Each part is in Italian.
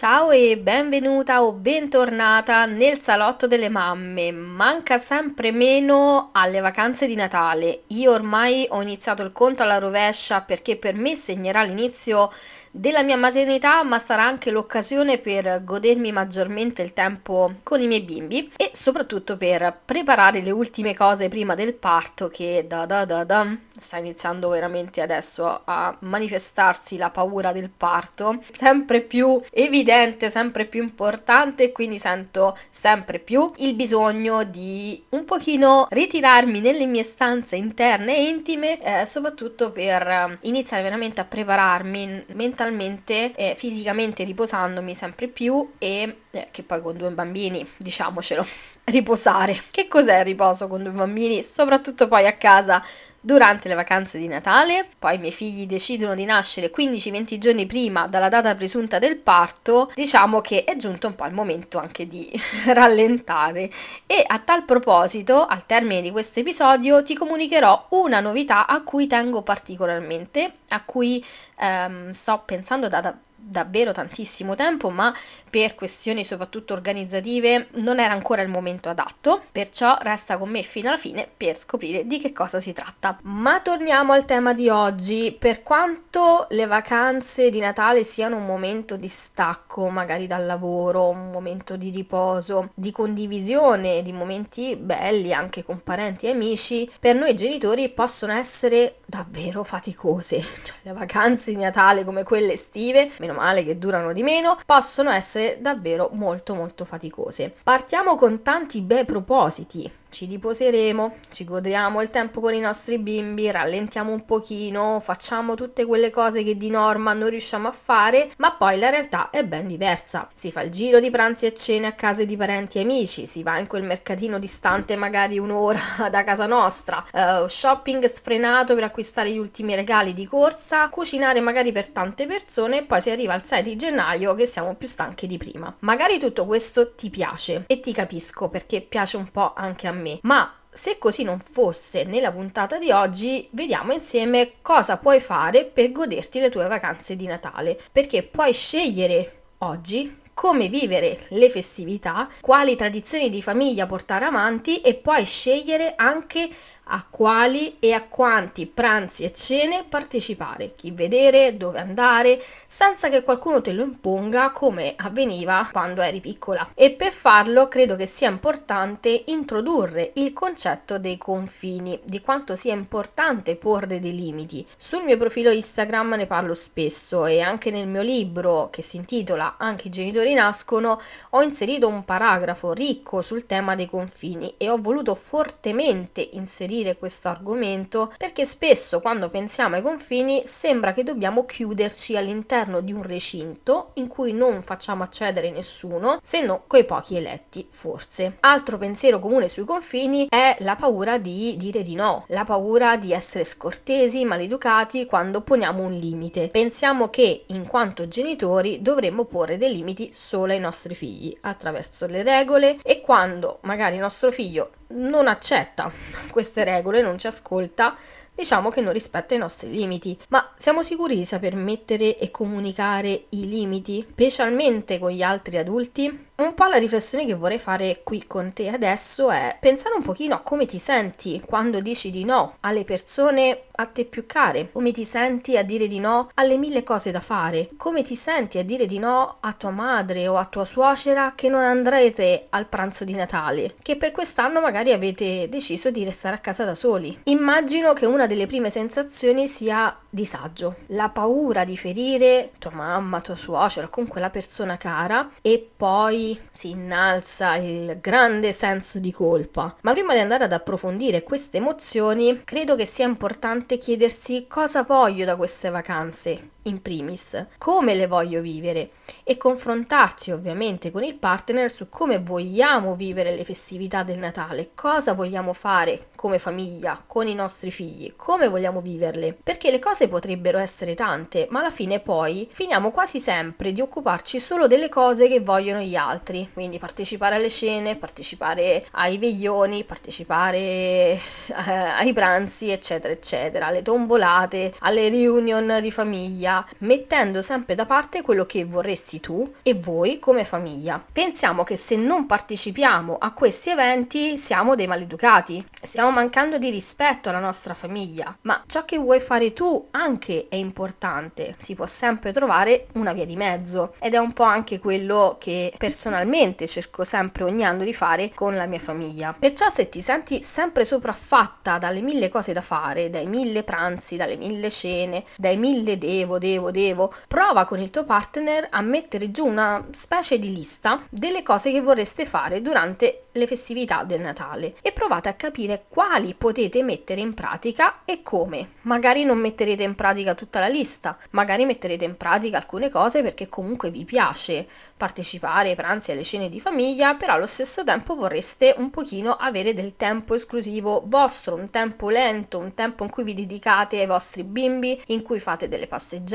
Ciao e benvenuta o bentornata nel salotto delle mamme. Manca sempre meno alle vacanze di Natale. Io ormai ho iniziato il conto alla rovescia perché per me segnerà l'inizio della mia maternità, ma sarà anche l'occasione per godermi maggiormente il tempo con i miei bimbi e soprattutto per preparare le ultime cose prima del parto che da da da da sta iniziando veramente adesso a manifestarsi la paura del parto, sempre più evidente, sempre più importante quindi sento sempre più il bisogno di un pochino ritirarmi nelle mie stanze interne e intime, eh, soprattutto per iniziare veramente a prepararmi mentalmente mentalmente e fisicamente riposandomi sempre più e eh, che poi con due bambini, diciamocelo, riposare. Che cos'è il riposo con due bambini? Soprattutto poi a casa durante le vacanze di Natale, poi i miei figli decidono di nascere 15-20 giorni prima dalla data presunta del parto, diciamo che è giunto un po' il momento anche di rallentare. E a tal proposito, al termine di questo episodio, ti comunicherò una novità a cui tengo particolarmente, a cui ehm, sto pensando da, da davvero tantissimo tempo, ma per questioni soprattutto organizzative non era ancora il momento adatto, perciò resta con me fino alla fine per scoprire di che cosa si tratta. Ma torniamo al tema di oggi, per quanto le vacanze di Natale siano un momento di stacco, magari dal lavoro, un momento di riposo, di condivisione, di momenti belli anche con parenti e amici, per noi genitori possono essere davvero faticose. Cioè le vacanze di Natale come quelle estive, meno male che durano di meno, possono essere davvero molto molto faticose. Partiamo con tanti bei propositi ci riposeremo, ci godriamo il tempo con i nostri bimbi, rallentiamo un pochino, facciamo tutte quelle cose che di norma non riusciamo a fare, ma poi la realtà è ben diversa. Si fa il giro di pranzi e cene a case di parenti e amici, si va in quel mercatino distante magari un'ora da casa nostra, uh, shopping sfrenato per acquistare gli ultimi regali di corsa, cucinare magari per tante persone e poi si arriva al 6 di gennaio che siamo più stanchi di prima. Magari tutto questo ti piace e ti capisco perché piace un po' anche a me me. Ma se così non fosse nella puntata di oggi, vediamo insieme cosa puoi fare per goderti le tue vacanze di Natale, perché puoi scegliere oggi come vivere le festività, quali tradizioni di famiglia portare avanti e puoi scegliere anche a quali e a quanti pranzi e cene partecipare, chi vedere, dove andare, senza che qualcuno te lo imponga come avveniva quando eri piccola. E per farlo credo che sia importante introdurre il concetto dei confini, di quanto sia importante porre dei limiti. Sul mio profilo Instagram ne parlo spesso e anche nel mio libro che si intitola Anche i genitori nascono ho inserito un paragrafo ricco sul tema dei confini e ho voluto fortemente inserire approfondire questo argomento perché spesso quando pensiamo ai confini sembra che dobbiamo chiuderci all'interno di un recinto in cui non facciamo accedere nessuno se non quei pochi eletti forse. Altro pensiero comune sui confini è la paura di dire di no, la paura di essere scortesi, maleducati quando poniamo un limite. Pensiamo che in quanto genitori dovremmo porre dei limiti solo ai nostri figli attraverso le regole e quando magari il nostro figlio non accetta queste regole, non ci ascolta, diciamo che non rispetta i nostri limiti. Ma siamo sicuri di saper mettere e comunicare i limiti, specialmente con gli altri adulti? Un po' la riflessione che vorrei fare qui con te adesso è pensare un pochino a come ti senti quando dici di no alle persone a te più care, come ti senti a dire di no alle mille cose da fare, come ti senti a dire di no a tua madre o a tua suocera che non andrete al pranzo di Natale, che per quest'anno magari avete deciso di restare a casa da soli. Immagino che una delle prime sensazioni sia disagio, la paura di ferire tua mamma, tua suocera, comunque la persona cara e poi si innalza il grande senso di colpa. Ma prima di andare ad approfondire queste emozioni, credo che sia importante chiedersi cosa voglio da queste vacanze, in primis, come le voglio vivere e confrontarsi ovviamente con il partner su come vogliamo vivere le festività del Natale, cosa vogliamo fare come famiglia, con i nostri figli, come vogliamo viverle, perché le cose potrebbero essere tante, ma alla fine poi finiamo quasi sempre di occuparci solo delle cose che vogliono gli altri, quindi partecipare alle cene, partecipare ai veglioni, partecipare eh, ai pranzi, eccetera, eccetera, alle tombolate, alle reunion di famiglia, mettendo sempre da parte quello che vorresti tu e voi come famiglia. Pensiamo che se non partecipiamo a questi eventi siamo dei maleducati, stiamo mancando di rispetto alla nostra famiglia, ma ciò che vuoi fare tu anche è importante, si può sempre trovare una via di mezzo ed è un po' anche quello che personalmente cerco sempre ogni anno di fare con la mia famiglia. Perciò se ti senti sempre sopraffatta dalle mille cose da fare, dai mille pranzi, dalle mille cene, dai mille devo, devo, devo, prova con il tuo partner a mettere giù una specie di lista delle cose che vorreste fare durante le festività del Natale e provate a capire quali potete mettere in pratica e come. Magari non metterete in pratica tutta la lista, magari metterete in pratica alcune cose perché comunque vi piace partecipare ai pranzi e alle cene di famiglia, però allo stesso tempo vorreste un pochino avere del tempo esclusivo vostro, un tempo lento, un tempo in cui vi dedicate ai vostri bimbi, in cui fate delle passeggiate,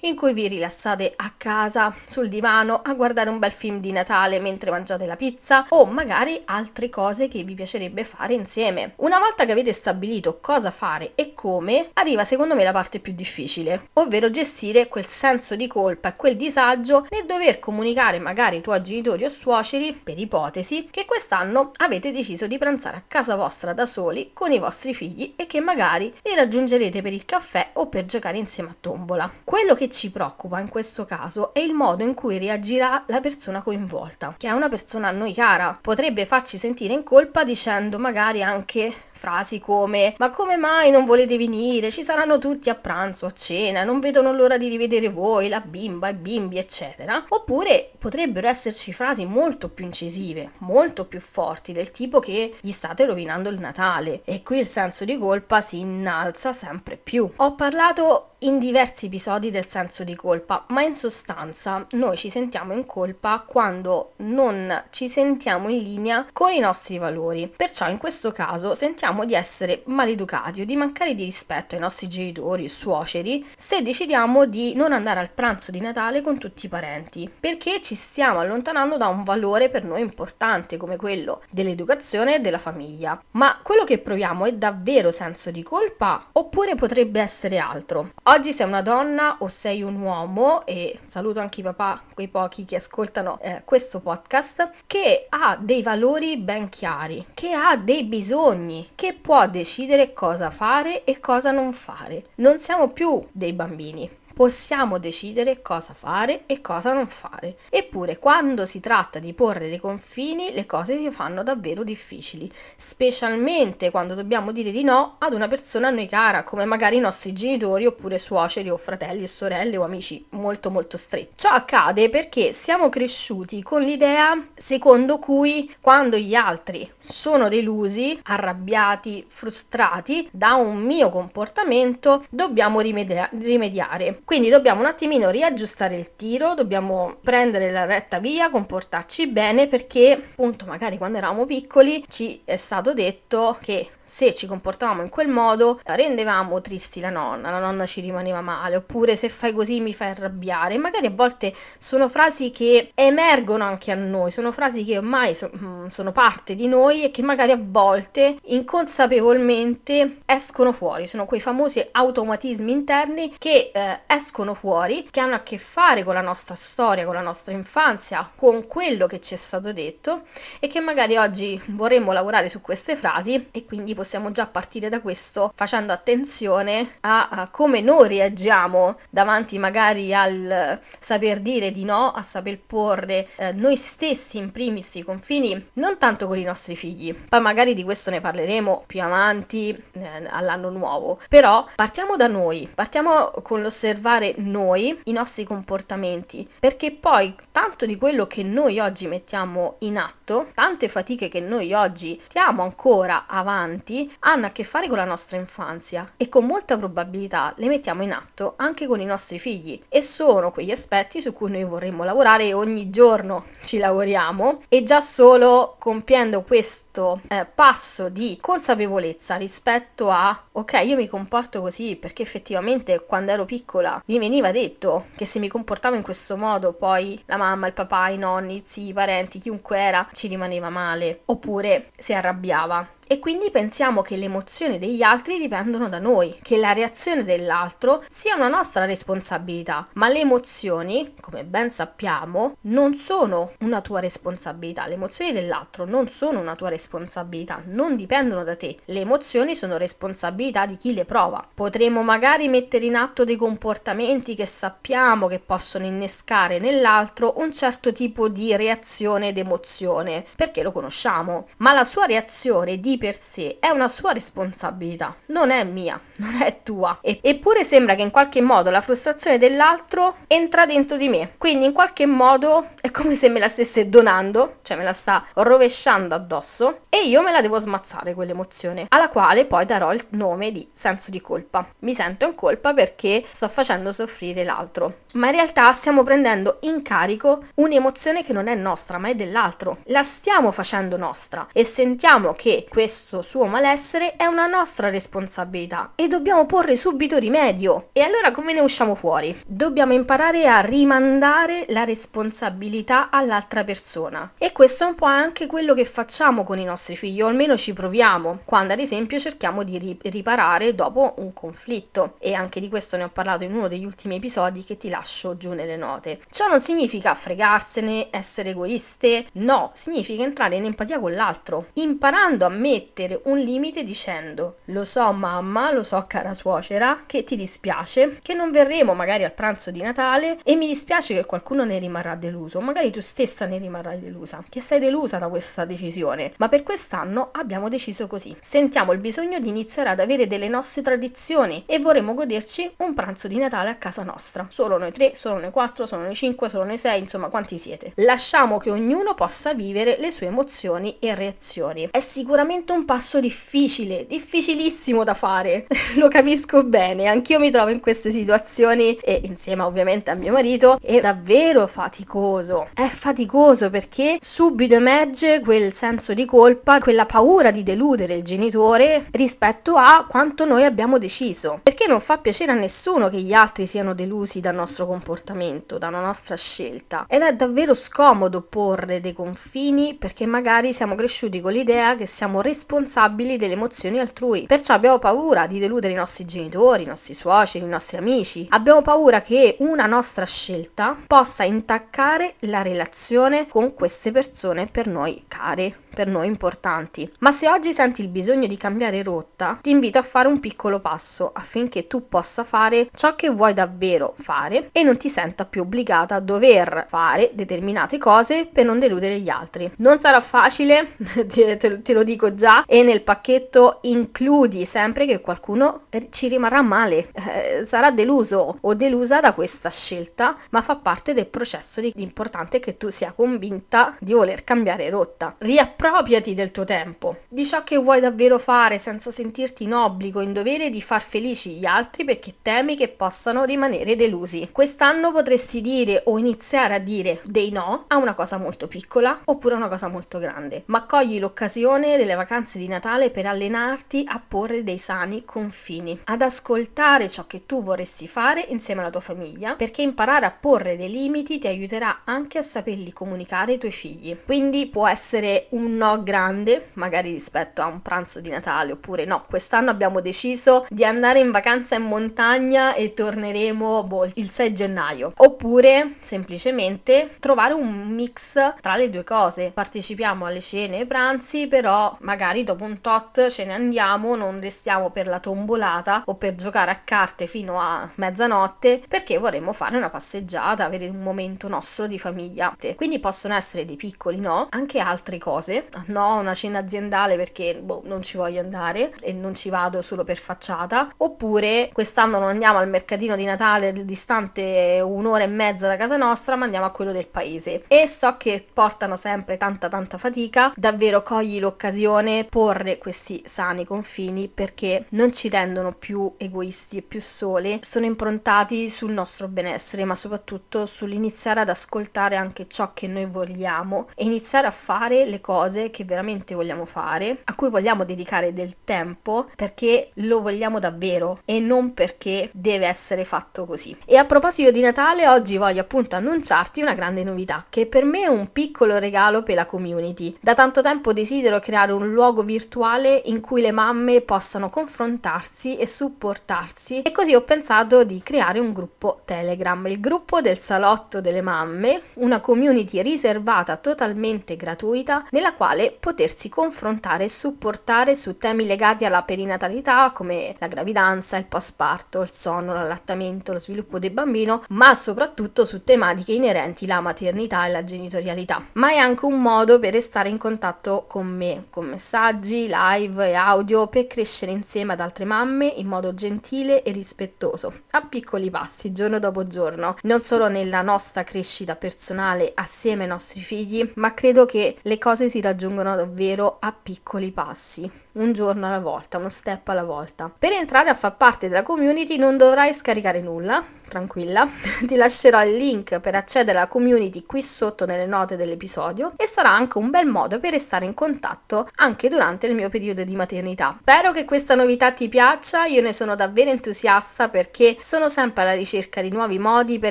in cui vi rilassate a casa sul divano a guardare un bel film di Natale mentre mangiate la pizza o magari altre cose che vi piacerebbe fare insieme. Una volta che avete stabilito cosa fare e come, arriva secondo me la parte più difficile, ovvero gestire quel senso di colpa e quel disagio nel dover comunicare magari ai tuoi genitori o suoceri, per ipotesi, che quest'anno avete deciso di pranzare a casa vostra da soli con i vostri figli e che magari li raggiungerete per il caffè o per giocare insieme a tombola. Quello che ci preoccupa in questo caso è il modo in cui reagirà la persona coinvolta, che è una persona a noi cara, potrebbe farci sentire in colpa dicendo magari anche frasi come ma come mai non volete venire? Ci saranno tutti a pranzo, a cena, non vedono l'ora di rivedere voi, la bimba, i bimbi, eccetera. Oppure potrebbero esserci frasi molto più incisive, molto più forti, del tipo che gli state rovinando il Natale e qui il senso di colpa si innalza sempre più. Ho parlato in diversi episodi del senso di colpa, ma in sostanza noi ci sentiamo in colpa quando non ci sentiamo in linea con i nostri valori. Perciò in questo caso sentiamo di essere maleducati o di mancare di rispetto ai nostri genitori, suoceri, se decidiamo di non andare al pranzo di Natale con tutti i parenti, perché ci stiamo allontanando da un valore per noi importante come quello dell'educazione e della famiglia. Ma quello che proviamo è davvero senso di colpa oppure potrebbe essere altro? Oggi sei una donna o sei un uomo, e saluto anche i papà, quei pochi che ascoltano eh, questo podcast, che ha dei valori ben chiari, che ha dei bisogni, che può decidere cosa fare e cosa non fare. Non siamo più dei bambini possiamo decidere cosa fare e cosa non fare. Eppure quando si tratta di porre dei confini le cose si fanno davvero difficili, specialmente quando dobbiamo dire di no ad una persona a noi cara, come magari i nostri genitori oppure suoceri o fratelli e sorelle o amici molto molto stretti. Ciò accade perché siamo cresciuti con l'idea secondo cui quando gli altri sono delusi, arrabbiati, frustrati da un mio comportamento, dobbiamo rimedia- rimediare. Quindi dobbiamo un attimino riaggiustare il tiro, dobbiamo prendere la retta via, comportarci bene perché appunto magari quando eravamo piccoli ci è stato detto che se ci comportavamo in quel modo rendevamo tristi la nonna, la nonna ci rimaneva male, oppure se fai così mi fai arrabbiare. Magari a volte sono frasi che emergono anche a noi, sono frasi che ormai so, mm, sono parte di noi e che magari a volte inconsapevolmente escono fuori, sono quei famosi automatismi interni che eh, escono fuori, che hanno a che fare con la nostra storia, con la nostra infanzia, con quello che ci è stato detto e che magari oggi vorremmo lavorare su queste frasi e quindi possiamo già partire da questo facendo attenzione a, a come noi reagiamo davanti magari al saper dire di no, a saper porre eh, noi stessi in primis i confini, non tanto con i nostri figli, poi magari di questo ne parleremo più avanti eh, all'anno nuovo, però partiamo da noi, partiamo con l'osservare noi, i nostri comportamenti, perché poi tanto di quello che noi oggi mettiamo in atto, tante fatiche che noi oggi mettiamo ancora avanti, importanti hanno a che fare con la nostra infanzia e con molta probabilità le mettiamo in atto anche con i nostri figli. E sono quegli aspetti su cui noi vorremmo lavorare e ogni giorno. Ci lavoriamo e già solo compiendo questo eh, passo di consapevolezza rispetto a ok io mi comporto così perché effettivamente quando ero piccola mi veniva detto che se mi comportavo in questo modo poi la mamma, il papà, i nonni, i zii, i parenti, chiunque era ci rimaneva male. Oppure si arrabbiava e quindi pensiamo che le emozioni degli altri dipendono da noi, che la reazione dell'altro sia una nostra responsabilità, ma le emozioni, come ben sappiamo, non sono una tua responsabilità, le emozioni dell'altro non sono una tua responsabilità, non dipendono da te, le emozioni sono responsabilità di chi le prova. Potremo magari mettere in atto dei comportamenti che sappiamo che possono innescare nell'altro un certo tipo di reazione ed emozione, perché lo conosciamo, ma la sua reazione di per sé è una sua responsabilità, non è mia, non è tua. E- eppure sembra che in qualche modo la frustrazione dell'altro entra dentro di me. Quindi in qualche modo è come se me la stesse donando, cioè me la sta rovesciando addosso e io me la devo smazzare quell'emozione, alla quale poi darò il nome di senso di colpa. Mi sento in colpa perché sto facendo soffrire l'altro. Ma in realtà stiamo prendendo in carico un'emozione che non è nostra, ma è dell'altro. La stiamo facendo nostra e sentiamo che questo questo suo malessere è una nostra responsabilità e dobbiamo porre subito rimedio. E allora come ne usciamo fuori? Dobbiamo imparare a rimandare la responsabilità all'altra persona. E questo è un po' anche quello che facciamo con i nostri figli, o almeno ci proviamo, quando ad esempio cerchiamo di riparare dopo un conflitto. E anche di questo ne ho parlato in uno degli ultimi episodi che ti lascio giù nelle note. Ciò non significa fregarsene, essere egoiste, no, significa entrare in empatia con l'altro, imparando a mettere mettere un limite dicendo lo so mamma, lo so cara suocera, che ti dispiace, che non verremo magari al pranzo di Natale e mi dispiace che qualcuno ne rimarrà deluso, magari tu stessa ne rimarrai delusa, che sei delusa da questa decisione, ma per quest'anno abbiamo deciso così. Sentiamo il bisogno di iniziare ad avere delle nostre tradizioni e vorremmo goderci un pranzo di Natale a casa nostra. Solo noi tre, solo noi quattro, solo noi cinque, solo noi sei, insomma quanti siete. Lasciamo che ognuno possa vivere le sue emozioni e reazioni. È sicuramente veramente un passo difficile, difficilissimo da fare. Lo capisco bene, anch'io mi trovo in queste situazioni e insieme ovviamente a mio marito è davvero faticoso. È faticoso perché subito emerge quel senso di colpa, quella paura di deludere il genitore rispetto a quanto noi abbiamo deciso. Perché non fa piacere a nessuno che gli altri siano delusi dal nostro comportamento, dalla nostra scelta. Ed è davvero scomodo porre dei confini perché magari siamo cresciuti con l'idea che siamo responsabili responsabili delle emozioni altrui. Perciò abbiamo paura di deludere i nostri genitori, i nostri suoceri, i nostri amici. Abbiamo paura che una nostra scelta possa intaccare la relazione con queste persone per noi care per noi importanti. Ma se oggi senti il bisogno di cambiare rotta, ti invito a fare un piccolo passo affinché tu possa fare ciò che vuoi davvero fare e non ti senta più obbligata a dover fare determinate cose per non deludere gli altri. Non sarà facile, te lo dico già, e nel pacchetto includi sempre che qualcuno ci rimarrà male, eh, sarà deluso o delusa da questa scelta, ma fa parte del processo di importante che tu sia convinta di voler cambiare rotta. Riapprovi appropriati del tuo tempo, di ciò che vuoi davvero fare senza sentirti in obbligo, in dovere di far felici gli altri perché temi che possano rimanere delusi. Quest'anno potresti dire o iniziare a dire dei no a una cosa molto piccola oppure a una cosa molto grande, ma cogli l'occasione delle vacanze di Natale per allenarti a porre dei sani confini, ad ascoltare ciò che tu vorresti fare insieme alla tua famiglia, perché imparare a porre dei limiti ti aiuterà anche a saperli comunicare ai tuoi figli. Quindi può essere un no grande, magari rispetto a un pranzo di Natale, oppure no, quest'anno abbiamo deciso di andare in vacanza in montagna e torneremo boh, il 6 gennaio. Oppure semplicemente trovare un mix tra le due cose. Partecipiamo alle cene e ai pranzi, però magari dopo un tot ce ne andiamo, non restiamo per la tombolata o per giocare a carte fino a mezzanotte, perché vorremmo fare una passeggiata, avere un momento nostro di famiglia. Quindi possono essere dei piccoli no, anche altre cose no, una cena aziendale perché boh, non ci voglio andare e non ci vado solo per facciata, oppure quest'anno non andiamo al mercatino di Natale distante un'ora e mezza da casa nostra, ma andiamo a quello del paese. E so che portano sempre tanta tanta fatica, davvero cogli l'occasione attenzione porre questi sani confini perché non ci rendono più egoisti e più soli, sono improntati sul nostro benessere, ma soprattutto sull'iniziare ad ascoltare anche ciò che noi vogliamo e iniziare a fare le cose che veramente vogliamo fare, a cui vogliamo dedicare del tempo perché lo vogliamo davvero e non perché deve essere fatto così. E a proposito di Natale, oggi voglio appunto annunciarti una grande novità che per me è un piccolo regalo per la community. Da tanto tempo desidero creare un luogo virtuale in cui le mamme possano confrontarsi e supportarsi e così ho pensato di creare un gruppo Telegram, il gruppo del salotto delle mamme, una community riservata totalmente gratuita nella quale potersi confrontare e supportare su temi legati alla perinatalità come la gravidanza, il postparto, il sonno, l'allattamento, lo sviluppo del bambino, ma soprattutto su tematiche inerenti alla maternità e alla genitorialità. Ma è anche un modo per restare in contatto con me, con messaggi, live e audio per crescere insieme ad altre mamme in modo gentile e rispettoso, a piccoli passi, giorno dopo giorno, non solo nella nostra crescita personale assieme ai nostri figli, ma credo che le cose si raggiungono davvero a piccoli passi, un giorno alla volta, uno step alla volta. Per entrare a far parte della community non dovrai scaricare nulla, tranquilla, ti lascerò il link per accedere alla community qui sotto nelle note dell'episodio e sarà anche un bel modo per restare in contatto anche durante il mio periodo di maternità. Spero che questa novità ti piaccia, io ne sono davvero entusiasta perché sono sempre alla ricerca di nuovi modi per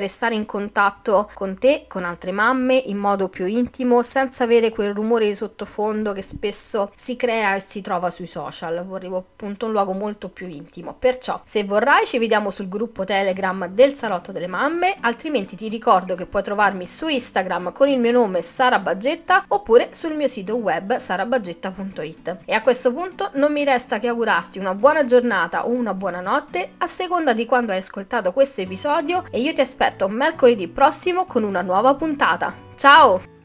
restare in contatto con te, con altre mamme, in modo più intimo, senza avere quel rumore di sottofondo che spesso si crea e si trova sui social. Vorrei appunto un luogo molto più intimo. Perciò, se vorrai, ci vediamo sul gruppo Telegram del salotto delle mamme, altrimenti ti ricordo che puoi trovarmi su Instagram con il mio nome Sara Baggetta oppure sul mio sito web sarabaggetta.it. E a questo punto non mi resta che augurarti una buona giornata o una buona notte a seconda di quando hai ascoltato questo episodio e io ti aspetto mercoledì prossimo con una nuova puntata. Ciao!